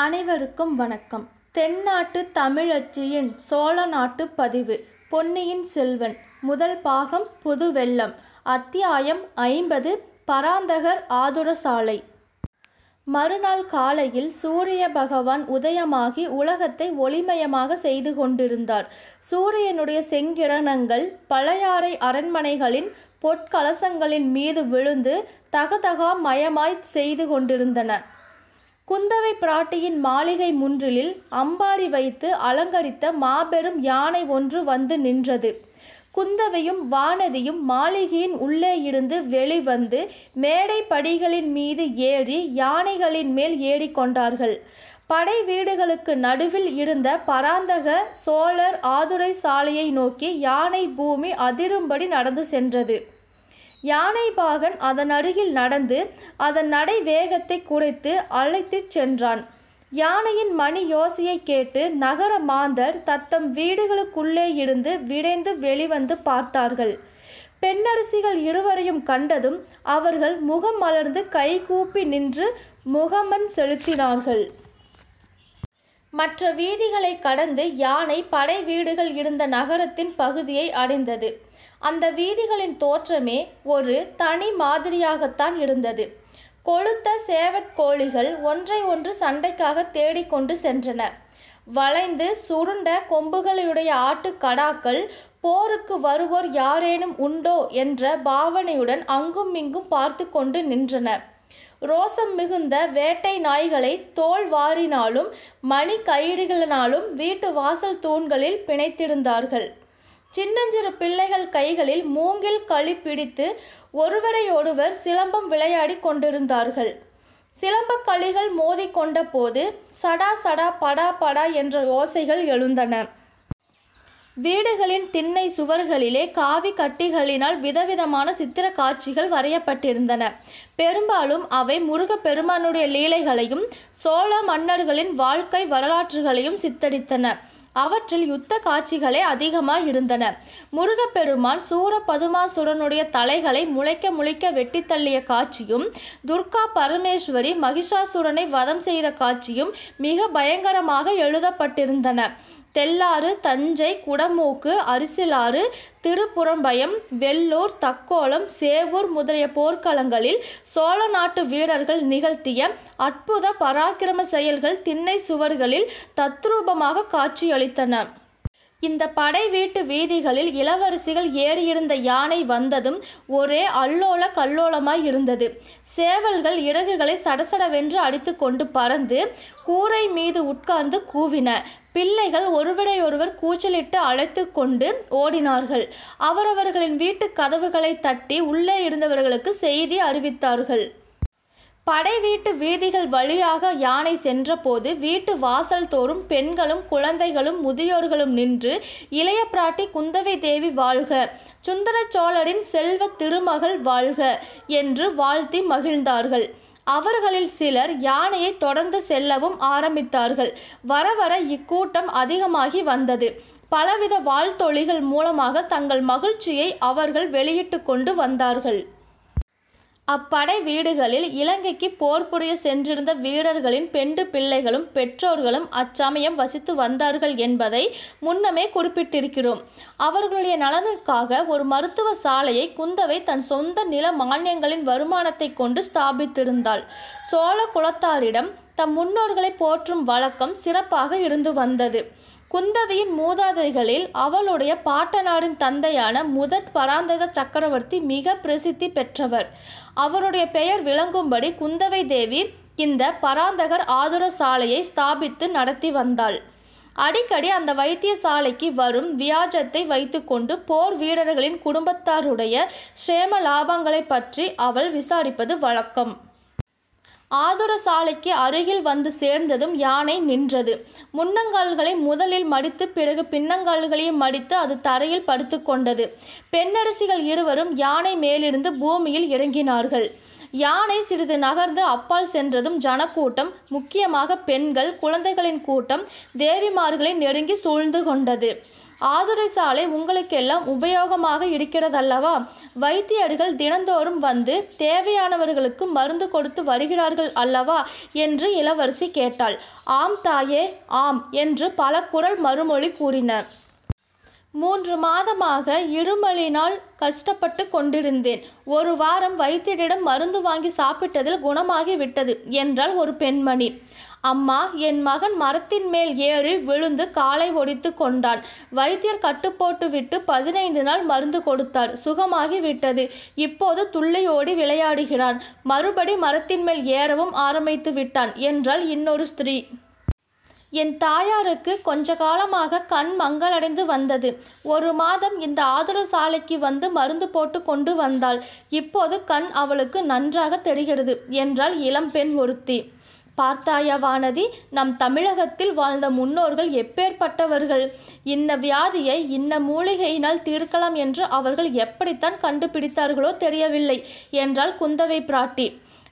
அனைவருக்கும் வணக்கம். தென்னாட்டு தமிழச்சியின் சோழ நாட்டு பதிவு பொன்னியின் செல்வன் முதல் பாகம் புதுவெள்ளம் அத்தியாயம் ஐம்பது பராந்தகர் ஆதுரசாலை. மறுநாள் காலையில் சூரிய பகவான் உதயமாகி உலகத்தை ஒளிமயமாக செய்து கொண்டிருந்தார். சூரியனுடைய செங்கிரணங்கள் பழையாறை அரண்மனைகளின் பொற்கலசங்களின் மீது விழுந்து தகதகா மயமாய் செய்து கொண்டிருந்தன. குந்தவை பிராட்டியின் மாளிகை முன்றிலில் அம்பாரி வைத்து அலங்கரித்த மாபெரும் யானை ஒன்று வந்து நின்றது. குந்தவையும் வானதியும் மாளிகையின் உள்ளே இருந்து வெளிவந்து மேடை படிகளின் மீது ஏறி யானைகளின் மேல் ஏறிக்கொண்டார்கள் படை வீடுகளுக்கு நடுவில் இருந்த பராந்தக சோழர் ஆதுரை சாலையை நோக்கி யானை பூமி அதிரும்படி நடந்து சென்றது. யானை பாகன் அதன் அருகில் நடந்து அதன் நடை வேகத்தை குறைத்து அழைத்துச் சென்றான். யானையின் மணி யோசையை கேட்டு நகர மாந்தர் தத்தம் வீடுகளுக்குள்ளே இருந்து விரைந்து வெளிவந்து பார்த்தார்கள். பெண்ணரசிகள் இருவரையும் கண்டதும் அவர்கள் முகம் மலர்ந்து கைகூப்பி நின்று முகமன் செலுத்தினார்கள். மற்ற வீதிகளை கடந்து யானை படை வீடுகள் இருந்த நகரத்தின் பகுதியை அடைந்தது. அந்த வீதிகளின் தோற்றமே ஒரு தனி மாதிரியாகத்தான் இருந்தது. கொளுத்த சேவற்கோழிகள் ஒன்றை ஒன்று சண்டைக்காக தேடிக்கொண்டு சென்றன. வளைந்து சுருண்ட கொம்புகளுடைய ஆட்டுக்கடாக்கள் போருக்கு வருவோர் யாரேனும் உண்டோ? என்ற பாவனையுடன் அங்கும் இங்கும் பார்த்து கொண்டு நின்றன. ரோசம் மிகுந்த வேட்டை நாய்களை தோல் வாரினாலும் மணி கயிறுகளினாலும் வீட்டு வாசல் தூண்களில் பிணைத்திருந்தார்கள். சின்னஞ்சிறு பிள்ளைகள் கைகளில் மூங்கில் களி பிடித்து ஒருவரையொருவர் சிலம்பம் விளையாடி கொண்டிருந்தார்கள். சிலம்பக் களிகள் கொண்ட போது சடா சடா படா படா என்ற ஓசைகள் எழுந்தன. வீடுகளின் திண்ணை சுவர்களிலே காவி கட்டிகளினால் விதவிதமான சித்திர காட்சிகள் வரையப்பட்டிருந்தன. பெரும்பாலும் அவை முருகப்பெருமானுடைய லீலைகளையும் சோழ மன்னர்களின் வாழ்க்கை வரலாற்றுகளையும் சித்தரித்தன. அவற்றில் யுத்த காட்சிகளே அதிகமாக இருந்தன. முருகப்பெருமான் சூர பதுமாசுரனுடைய தலைகளை முளைக்க முளைக்க வெட்டி தள்ளிய காட்சியும் துர்கா பரமேஸ்வரி மகிஷாசுரனை வதம் செய்த காட்சியும் மிக பயங்கரமாக எழுதப்பட்டிருந்தன. தெல்லாறு தஞ்சை குடமூக்கு அரிசிலாறு திருப்புறம்பயம் வெள்ளூர் தக்கோலம் சேவூர் முதலிய போர்க்களங்களில் சோழ நாட்டு வீரர்கள் நிகழ்த்திய அற்புத பராக்கிரம செயல்கள் திண்ணை சுவர்களில் தத்ரூபமாக காட்சியளித்தன. இந்த படை வீட்டு வீதிகளில் இளவரசிகள் ஏறியிருந்த யானை வந்ததும் ஒரே அல்லோல கல்லோலமாய் இருந்தது. சேவல்கள் இறகுகளை சடசடவென்று அடித்து கொண்டு பறந்து கூரை மீது உட்கார்ந்து கூவின. பிள்ளைகள் ஒருவரையொருவர் கூச்சலிட்டு அழைத்து கொண்டு ஓடினார்கள். அவரவர்களின் வீட்டு கதவுகளை தட்டி உள்ளே இருந்தவர்களுக்கு செய்தி அறிவித்தார்கள். படை வீட்டு வீதிகள் வழியாக யானை சென்றபோது வீட்டு வாசல் தோறும் பெண்களும் குழந்தைகளும் முதியோர்களும் நின்று இளைய பிராட்டி குந்தவை தேவி வாழ்க சுந்தர சோழரின் செல்வ திருமகள் வாழ்க என்று வாழ்த்தி மகிழ்ந்தார்கள். அவர்களில் சிலர் யானையை தொடர்ந்து செல்லவும் ஆரம்பித்தார்கள். வர வர இக்கூட்டம் அதிகமாகி வந்தது. பலவித வாழ்த்தொழிகள் மூலமாக தங்கள் மகிழ்ச்சியை அவர்கள் வெளியிட்டு கொண்டு வந்தார்கள். அப்படை வீடுகளில் இலங்கைக்கு போர் புரிய சென்றிருந்த வீரர்களின் பெண்டு பிள்ளைகளும் பெற்றோர்களும் அச்சமயம் வசித்து வந்தார்கள் என்பதை முன்னமே குறிப்பிட்டிருக்கிறோம். அவர்களுடைய நலனுக்காக ஒரு மருத்துவ சாலையை குந்தவை தன் சொந்த நில மானியங்களின் வருமானத்தை கொண்டு ஸ்தாபித்திருந்தாள். சோழ குலத்தாரிடம் தம் முன்னோர்களை போற்றும் வழக்கம் சிறப்பாக இருந்து வந்தது. குந்தவியின் மூதாதைகளில் அவளுடைய பாட்டனாரின் தந்தையான முதற் பராந்தக சக்கரவர்த்தி மிக பிரசித்தி பெற்றவர். அவருடைய பெயர் விளங்கும்படி குந்தவை தேவி இந்த பராந்தகர் ஆதுர சாலையை ஸ்தாபித்து நடத்தி வந்தாள். அடிக்கடி அந்த வைத்தியசாலைக்கு வரும் வியாஜத்தை வைத்துக்கொண்டு போர் வீரர்களின் குடும்பத்தாருடைய சேம லாபங்களை பற்றி அவள் விசாரிப்பது வழக்கம். ஆதுர சாலைக்கு அருகில் வந்து சேர்ந்ததும் யானை நின்றது. முன்னங்கால்களை முதலில் மடித்து பிறகு பின்னங்கால்களையும் மடித்து அது தரையில் படுத்து கொண்டது. பெண்ணரசிகள் இருவரும் யானை மேலிருந்து பூமியில் இறங்கினார்கள். யானை சிறிது நகர்ந்து அப்பால் சென்றதும் ஜனக்கூட்டம் முக்கியமாக பெண்கள் குழந்தைகளின் கூட்டம் தேவிமார்களை நெருங்கி சூழ்ந்து கொண்டது. ஆதுரை சாலை உங்களுக்கெல்லாம் உபயோகமாக இருக்கிறதல்லவா? வைத்தியர்கள் தினந்தோறும் வந்து தேவையானவர்களுக்கு மருந்து கொடுத்து வருகிறார்கள் அல்லவா? என்று இளவரசி கேட்டாள். ஆம் தாயே ஆம் என்று பல குரல் மறுமொழி கூறின. மூன்று மாதமாக இருமலினால் கஷ்டப்பட்டு கொண்டிருந்தேன். ஒரு வாரம் வைத்தியரிடம் மருந்து வாங்கி சாப்பிட்டதில் குணமாகி விட்டது என்றால் ஒரு பெண்மணி. அம்மா என் மகன் மரத்தின் மேல் ஏறி விழுந்து காலை ஒடித்து கொண்டான். வைத்தியர் கட்டுப்போட்டு விட்டு பதினைந்து நாள் மருந்து கொடுத்தார். சுகமாகி விட்டது. இப்போது துள்ளையோடி விளையாடுகிறான். மறுபடி மரத்தின் மேல் ஏறவும் ஆரம்பித்து விட்டான் என்றால் இன்னொரு ஸ்திரீ. என் தாயாருக்கு கொஞ்ச காலமாக கண் மங்களடைந்து வந்தது. ஒரு மாதம் இந்த ஆதரவு சாலைக்கு வந்து மருந்து போட்டு கொண்டு வந்தாள். இப்போது கண் அவளுக்கு நன்றாக தெரிகிறது என்றாள் இளம்பெண் ஒருத்தி. பார்த்தாயா வானதி நம் தமிழகத்தில் வாழ்ந்த முன்னோர்கள் எப்பேற்பட்டவர்கள்? இன்ன வியாதியை இன்ன மூலிகையினால் தீர்க்கலாம் என்று அவர்கள் எப்படித்தான் கண்டுபிடித்தார்களோ தெரியவில்லை என்றால் குந்தவை பிராட்டி.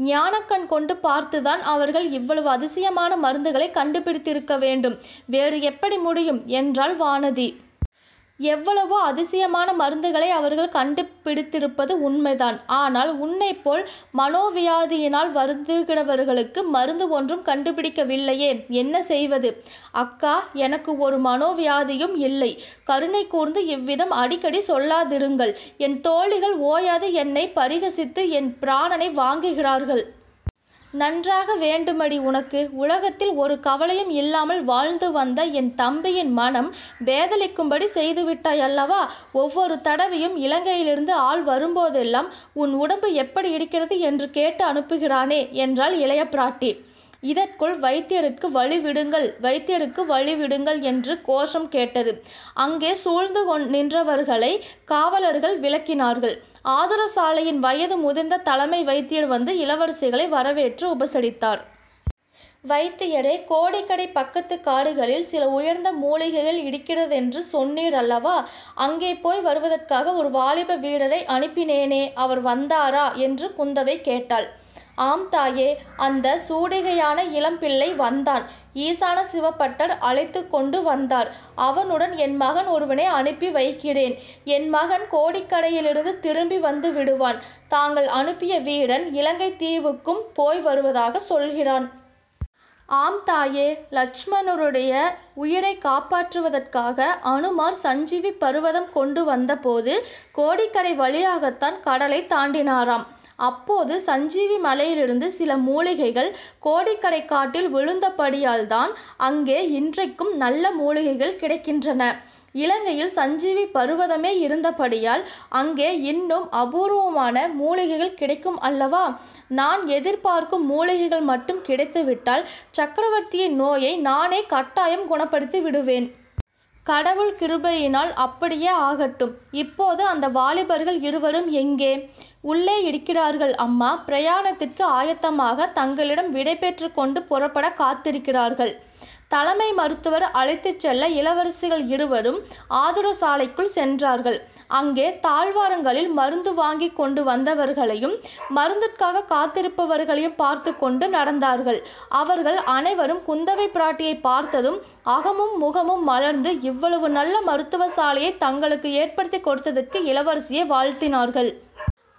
ஞானக்கண் கொண்டு பார்த்துதான் அவர்கள் இவ்வளவு அதிசயமான மருந்துகளை கண்டுபிடித்திருக்க வேண்டும். வேறு எப்படி முடியும்? என்றாள் வானதி. எவ்வளவோ அதிசயமான மருந்துகளை அவர்கள் கண்டுபிடித்திருப்பது உண்மைதான். ஆனால் உன்னை போல் மனோவியாதியினால் வருந்துகிறவர்களுக்கு மருந்து ஒன்றும் கண்டுபிடிக்கவில்லையே. என்ன செய்வது? அக்கா எனக்கு ஒரு மனோவியாதியும் இல்லை. கருணை கூர்ந்து இவ்விதம் அடிக்கடி சொல்லாதிருங்கள். என் தோழிகள் ஓயாது என்னை பரிகசித்து என் பிராணனை வாங்குகிறார்கள். நன்றாக வேண்டுமடி உனக்கு. உலகத்தில் ஒரு கவலையும் இல்லாமல் வாழ்ந்து வந்த என் தம்பியின் மனம் வேதலிக்கும்படி செய்துவிட்டாய் அல்லவா? ஒவ்வொரு தடவையும் இலங்கையிலிருந்து ஆள் வரும்போதெல்லாம் உன் உடம்பு எப்படி இருக்கிறது என்று கேட்டு அனுப்புகிறானே என்றாள் இளைய பிராட்டி. இதற்குள் வைத்தியருக்கு வழி விடுங்கள் வைத்தியருக்கு வழி விடுங்கள் என்று கோஷம் கேட்டது. அங்கே சூழ்ந்து கொண் நின்றவர்களை காவலர்கள் விளக்கினார்கள். ஆதுர சாலையின் வயது முதிர்ந்த தலைமை வைத்தியர் வந்து இளவரசிகளை வரவேற்று உபசரித்தார். வைத்தியரே கோடைக்கடை பக்கத்து காடுகளில் சில உயர்ந்த மூலிகைகள் இருக்கிறது என்று சொன்னீர் அல்லவா? அங்கே போய் வருவதற்காக ஒரு வாலிப வீரரை அனுப்பினேனே அவர் வந்தாரா? என்று குந்தவை கேட்டாள். ஆம் தாயே அந்த சூடிகையான இளம்பிள்ளை வந்தான். ஈசான சிவப்பட்டர் அழைத்து கொண்டு வந்தார். அவனுடன் என் மகன் ஒருவனை அனுப்பி வைக்கிறேன். என் மகன் கோடிக்கடையிலிருந்து திரும்பி வந்து விடுவான். தாங்கள் அனுப்பிய வீரன் இலங்கை தீவுக்கும் போய் வருவதாக சொல்கிறான். ஆம் தாயே லட்சுமணருடைய உயிரை காப்பாற்றுவதற்காக அனுமார் சஞ்சீவி பருவதம் கொண்டு வந்தபோது கோடிக்கரை வழியாகத்தான் கடலை தாண்டினாராம். அப்போது சஞ்சீவி மலையிலிருந்து சில மூலிகைகள் கோடிக்கரை காட்டில் விழுந்தபடியால் தான் அங்கே இன்றைக்கும் நல்ல மூலிகைகள் கிடைக்கின்றன. இலங்கையில் சஞ்சீவி பருவதமே இருந்தபடியால் அங்கே இன்னும் அபூர்வமான மூலிகைகள் கிடைக்கும் அல்லவா? நான் எதிர்பார்க்கும் மூலிகைகள் மட்டும் கிடைத்துவிட்டால் சக்கரவர்த்தியின் நோயை நானே கட்டாயம் குணப்படுத்தி விடுவேன். கடவுள் கிருபையினால் அப்படியே ஆகட்டும். இப்போது அந்த வாலிபர்கள் இருவரும் எங்கே? உள்ளே இருக்கிறார்கள். அம்மா பிரயாணத்திற்கு ஆயத்தமாக தங்களிடம் விடை பெற்று கொண்டு புறப்பட காத்திருக்கிறார்கள். தலைமை மருத்துவர் அழைத்துச் செல்ல இளவரசிகள் இருவரும் ஆதுர சாலைக்குள் சென்றார்கள். அங்கே தாழ்வாரங்களில் மருந்து வாங்கி கொண்டு வந்தவர்களையும் மருந்திற்காக காத்திருப்பவர்களையும் பார்த்து கொண்டு நடந்தார்கள். அவர்கள் அனைவரும் குந்தவை பிராட்டியை பார்த்ததும் அகமும் முகமும் மலர்ந்து இவ்வளவு நல்ல மருத்துவ சாலையை தங்களுக்கு ஏற்படுத்தி கொடுத்ததற்கு இளவரசியை வாழ்த்தினார்கள்.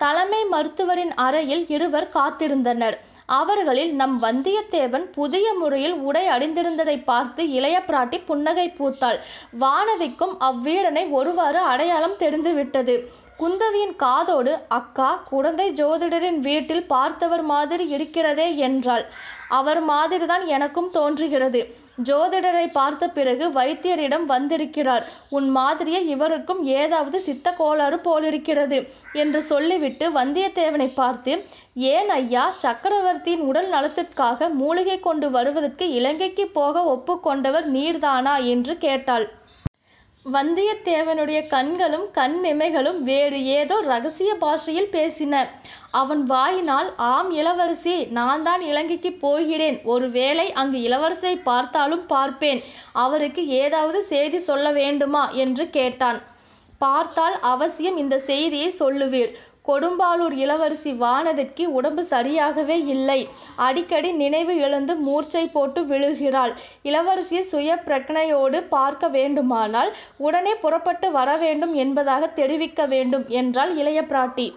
தலைமை மருத்துவரின் அறையில் இருவர் காத்திருந்தனர். அவர்களில் நம் வந்தியத்தேவன் புதிய முறையில் உடை அணிந்திருந்ததை பார்த்து இளைய பிராட்டி புன்னகை பூத்தாள். வானதிக்கும் அவ்வீரனை ஒருவாறு அடையாளம் தெரிந்துவிட்டது. குந்தவியின் காதோடு அக்கா குழந்தை ஜோதிடரின் வீட்டில் பார்த்தவர் மாதிரி இருக்கிறதே என்றாள். அவர் மாதிரிதான் எனக்கும் தோன்றுகிறது. ஜோதிடரை பார்த்த பிறகு வைத்தியரிடம் வந்திருக்கிறார். உன் மாதிரியே இவருக்கும் ஏதாவது சித்த கோளாறு போலிருக்கிறது என்று சொல்லிவிட்டு வந்தியத்தேவனை பார்த்து ஏன் ஐயா சக்கரவர்த்தியின் உடல் நலத்திற்காக மூலிகை கொண்டு வருவதற்கு இலங்கைக்கு போக ஒப்புக்கொண்டவர் நீர்தானா? என்று கேட்டாள். வந்தியத்தேவனுடைய கண்களும் கண் இமைகளும் வேறு ஏதோ ரகசிய பாஷையில் பேசின. அவன் வாயினால் ஆம் இளவரசி நான் தான் இலங்கைக்கு போகிறேன். ஒருவேளை அங்கு இளவரசியை பார்த்தாலும் பார்ப்பேன். அவருக்கு ஏதாவது செய்தி சொல்ல வேண்டுமா? என்று கேட்டான். பார்த்தால் அவசியம் இந்த செய்தியை சொல்லுவீர். கொடும்பாளூர் இளவரசி வானதிக்கு உடம்பு சரியாகவே இல்லை. அடிக்கடி நினைவு எழுந்து மூர்ச்சை போட்டு விழுகிறாள். இளவரசியை சுய பிரக்னையோடு பார்க்க வேண்டுமானால் உடனே புறப்பட்டு வர வேண்டும் என்பதாக தெரிவிக்க வேண்டும் என்றாள் இளைய பிராட்டி.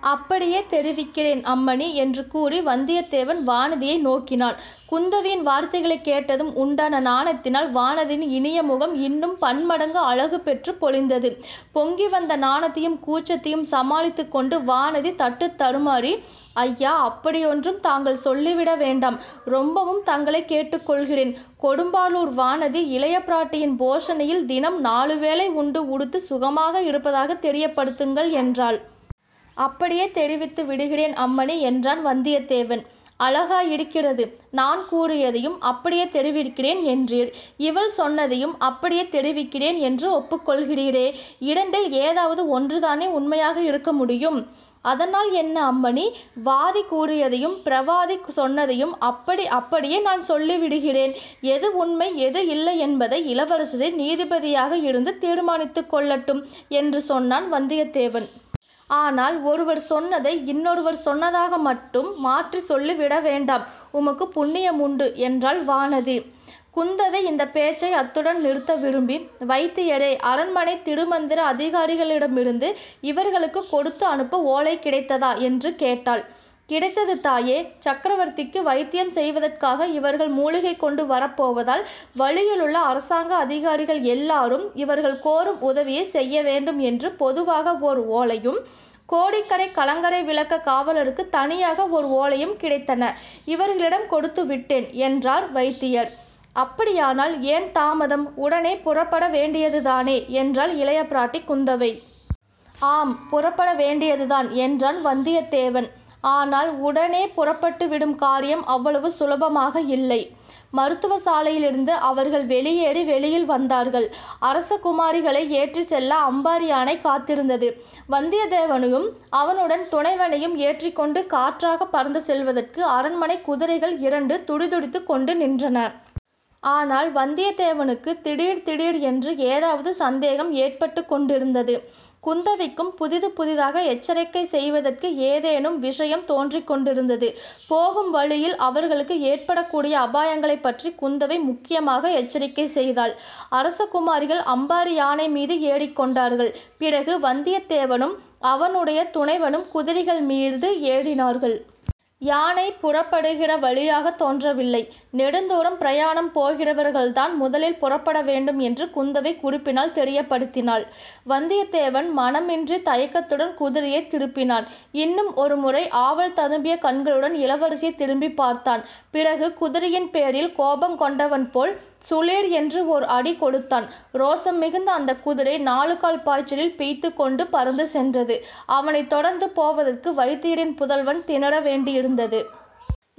அப்படியே தெரிவிக்கிறேன் அம்மணி என்று கூறி வந்தியத்தேவன் வானதியை நோக்கினான் குந்தவியின் வார்த்தைகளை கேட்டதும் உண்டான நாணத்தினால் வானதியின் இனிய முகம் இன்னும் பன்மடங்கு அழகு பெற்று பொழிந்தது. பொங்கி வந்த நாணத்தையும் கூச்சத்தையும் சமாளித்து கொண்டு வானதி தட்டு தருமாறி ஐயா அப்படியொன்றும் தாங்கள் சொல்லிவிட வேண்டாம். ரொம்பவும் தங்களை கேட்டுக்கொள்கிறேன். கொடும்பாலூர் வானதி இளைய பிராட்டியின் போஷணையில் தினம் நாலு வேளை உண்டு உடுத்து சுகமாக இருப்பதாக தெரியப்படுத்துங்கள் என்றாள். அப்படியே தெரிவித்து விடுகிறேன் அம்மணி என்றான் வந்தியத்தேவன். அழகா இருக்கிறது. நான் கூறியதையும் அப்படியே தெரிவிக்கிறேன் என்றீர். இவள் சொன்னதையும் அப்படியே தெரிவிக்கிறேன் என்று ஒப்புக்கொள்கிறீரே. இரண்டில் ஏதாவது ஒன்றுதானே உண்மையாக இருக்க முடியும். அதனால் என்ன அம்மணி? வாதி கூறியதையும் பிரவாதி சொன்னதையும் அப்படி அப்படியே நான் சொல்லிவிடுகிறேன். எது உண்மை எது இல்லை என்பதை இளவரசரை நீதிபதியாக இருந்து தீர்மானித்து கொள்ளட்டும் என்று சொன்னான் வந்தியத்தேவன். ஆனால் ஒருவர் சொன்னதை இன்னொருவர் சொன்னதாக மட்டும் மாற்றி சொல்லிவிட வேண்டாம். உமக்கு புண்ணியம் உண்டு என்றாள் வானதி. குந்தவை இந்த பேச்சை அத்துடன் நிறுத்த விரும்பி வைத்தியரே அரண்மனை திருமந்திர அதிகாரிகளிடமிருந்து இவர்களுக்கு கொடுத்து அனுப்ப ஓலை கிடைத்ததா? என்று கேட்டாள். கிடைத்தது தாயே. சக்கரவர்த்திக்கு வைத்தியம் செய்வதற்காக இவர்கள் மூலிகை கொண்டு வரப்போவதால் வழியிலுள்ள அரசாங்க அதிகாரிகள் எல்லாரும் இவர்கள் கோரும் உதவியை செய்ய வேண்டும் என்று பொதுவாக ஓர் ஓலையும் கோடிக்கரை கலங்கரை விளக்க காவலருக்கு தனியாக ஒரு ஓலையும் கிடைத்தன. இவர்களிடம் கொடுத்து விட்டேன் என்றார் வைத்தியர். அப்படியானால் ஏன் தாமதம்? உடனே புறப்பட வேண்டியதுதானே? என்றாள் இளைய பிராட்டி குந்தவை. ஆம் புறப்பட வேண்டியதுதான் என்றான் வந்தியத்தேவன். ஆனால் உடனே புறப்பட்டு விடும் காரியம் அவ்வளவு சுலபமாக இல்லை. மருத்துவ சாலையிலிருந்து அவர்கள் வெளியேறி வெளியில் வந்தார்கள். அரச குமாரிகளை ஏற்றி செல்ல அம்பாரி யானை காத்திருந்தது. வந்தியத்தேவனையும் அவனுடன் துணைவனையும் ஏற்றிக்கொண்டு காற்றாக பறந்து செல்வதற்கு அரண்மனை குதிரைகள் இரண்டு துடிதுடித்து கொண்டு நின்றன. ஆனால் வந்தியத்தேவனுக்கு திடீர் திடீர் என்று ஏதாவது சந்தேகம் ஏற்பட்டு கொண்டிருந்தது. குந்தவிக்கும் புதிது புதிதாக எச்சரிக்கை செய்வதற்கு ஏதேனும் விஷயம் தோன்றிக் கொண்டிருந்தது. போகும் வழியில் அவர்களுக்கு ஏற்படக்கூடிய அபாயங்களை பற்றி குந்தவை முக்கியமாக எச்சரிக்கை செய்தாள். அரசகுமாரிகள் அம்பாரி யானை மீது ஏறிக்கொண்டார்கள் பிறகு வந்தியத்தேவனும் அவனுடைய துணைவனும் குதிரைகள் மீது ஏறினார்கள். யானை புறப்படுகிற வழியாக தோன்றவில்லை. நெடுந்தூரம் பிரயாணம் போகிறவர்கள்தான் முதலில் புறப்பட வேண்டும் என்று குந்தவை குறிப்பினால் தெரியப்படுத்தினாள். வந்தியத்தேவன் மனமின்றி தயக்கத்துடன் குதிரையை திருப்பினான். இன்னும் ஒரு முறை ஆவல் ததும்பிய கண்களுடன் இளவரசியை திரும்பி பார்த்தான். பிறகு குதிரையின் பேரில் கோபம் கொண்டவன் போல் சுளேர் என்று ஒரு அடி கொடுத்தான். ரோசம் மிகுந்த அந்த குதிரை நாலு கால் பாய்ச்சலில் பெய்த்து கொண்டு பறந்து சென்றது. அவனை தொடர்ந்து போவதற்கு வைத்தியரின் புதல்வன் திணற வேண்டியிருந்தது.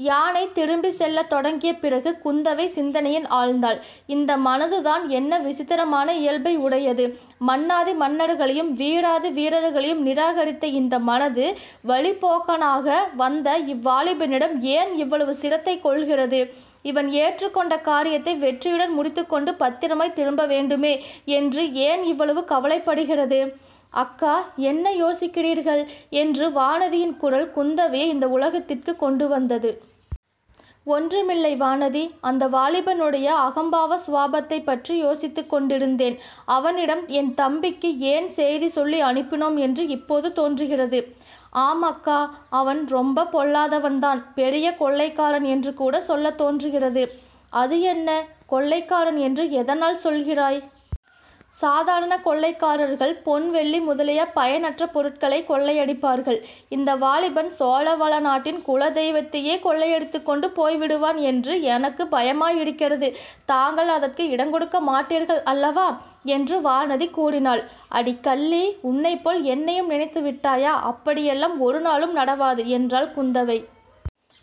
யானை திரும்பி செல்ல தொடங்கிய பிறகு குந்தவை சிந்தனையில் ஆழ்ந்தாள். இந்த மனதுதான் என்ன விசித்திரமான இயல்பை உடையது. மன்னாதி மன்னர்களையும் வீராதி வீரர்களையும் நிராகரித்த இந்த மனது வழிபோக்கனாக வந்த இவ்வாலிபனிடம் ஏன் இவ்வளவு சிரத்தை கொள்கிறது? இவன் ஏற்றுக்கொண்ட காரியத்தை வெற்றியுடன் முடித்துக்கொண்டு பத்திரமாய் திரும்ப வேண்டுமே என்று ஏன் இவ்வளவு கவலைப்படுகிறது? அக்கா என்ன யோசிக்கிறீர்கள்? என்று வானதியின் குரல் குந்தவையை இந்த உலகத்திற்கு கொண்டு வந்தது. ஒன்றுமில்லை வானதி அந்த வாலிபனுடைய அகம்பாவ சுவாபத்தை பற்றி யோசித்துக் கொண்டிருந்தேன். அவனிடம் என் தம்பிக்கு ஏன் செய்தி சொல்லி அனுப்பினோம் என்று இப்போது தோன்றுகிறது. ஆமாக்கா அவன் ரொம்ப பொல்லாதவன்தான் பெரிய கொள்ளைக்காரன் என்று கூட சொல்ல தோன்றுகிறது. அது என்ன கொள்ளைக்காரன் என்று எதனால் சொல்கிறாய்? சாதாரண கொள்ளைக்காரர்கள் பொன் வெள்ளி முதலிய பயனற்ற பொருட்களை கொள்ளையடிப்பார்கள். இந்த வாலிபன் சோழவள நாட்டின் குலதெய்வத்தையே கொள்ளையடித்து கொண்டு போய்விடுவான் என்று எனக்கு பயமாயிருக்கிறது. தாங்கள் அதற்கு இடம் கொடுக்க மாட்டீர்கள் அல்லவா? என்று வானதி கூறினாள். அடி கள்ளி உன்னை போல் என்னையும் நினைத்து விட்டாயா? அப்படியெல்லாம் ஒரு நாளும் நடவாது என்றாள் குந்தவை.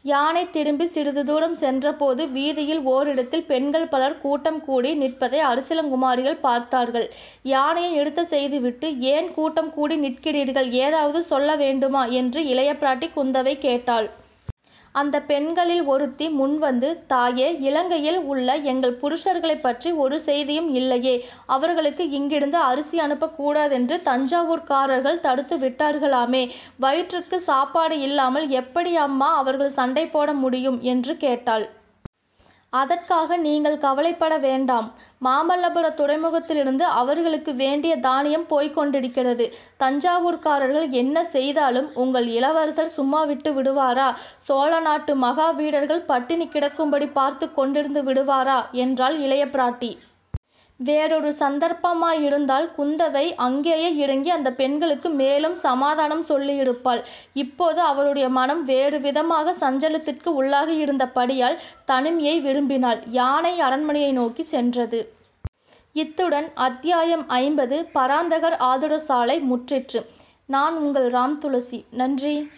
யானை திரும்பி சிறிது தூரம் சென்றபோது வீதியில் ஓரிடத்தில் பெண்கள் பலர் கூட்டம் கூடி நிற்பதை அரசிலங்குமாரிகள் பார்த்தார்கள். யானையை எடுத்து செய்துவிட்டு ஏன் கூட்டம் கூடி நிற்கிறீர்கள்? ஏதாவது சொல்ல வேண்டுமா? என்று இளைய பிராட்டி குந்தவை கேட்டாள். அந்த பெண்களில் ஒருத்தி முன்வந்து தாயே இலங்கையில் உள்ள எங்கள் புருஷர்களை பற்றி ஒரு செய்தியும் இல்லையே. அவர்களுக்கு இங்கிருந்து அரிசி அனுப்பக்கூடாதென்று தஞ்சாவூர்காரர்கள் தடுத்து விட்டார்களாமே. வயிற்றுக்கு சாப்பாடு இல்லாமல் எப்படி அம்மா அவர்கள் சண்டை போட முடியும்? என்று கேட்டாள். அதற்காக நீங்கள் கவலைப்பட வேண்டாம். மாமல்லபுர துறைமுகத்திலிருந்து அவர்களுக்கு வேண்டிய தானியம் போய்கொண்டிருக்கிறது தஞ்சாவூர்காரர்கள் என்ன செய்தாலும் உங்கள் இளவரசர் சும்மா விட்டு விடுவாரா? சோழ நாட்டு மகா வீரர்கள் பட்டினி கிடக்கும்படி பார்த்து கொண்டிருந்து விடுவாரா? என்றாள் இளைய பிராட்டி. வேறொரு சந்தர்ப்பமாயிருந்தால் குந்தவை அங்கேயே இறங்கி அந்த பெண்களுக்கு மேலும் சமாதானம் சொல்லியிருப்பாள். இப்போது அவளுடைய மனம் வேறு விதமாக சஞ்சலத்திற்கு உள்ளாகி இருந்தபடியால் தனிமையை விரும்பினாள். யானை அரண்மனையை நோக்கி சென்றது. இத்துடன் அத்தியாயம் ஐம்பது பராந்தகர் ஆதுர சாலை முற்றிற்று. நான் உங்கள் ராம் துளசி. நன்றி.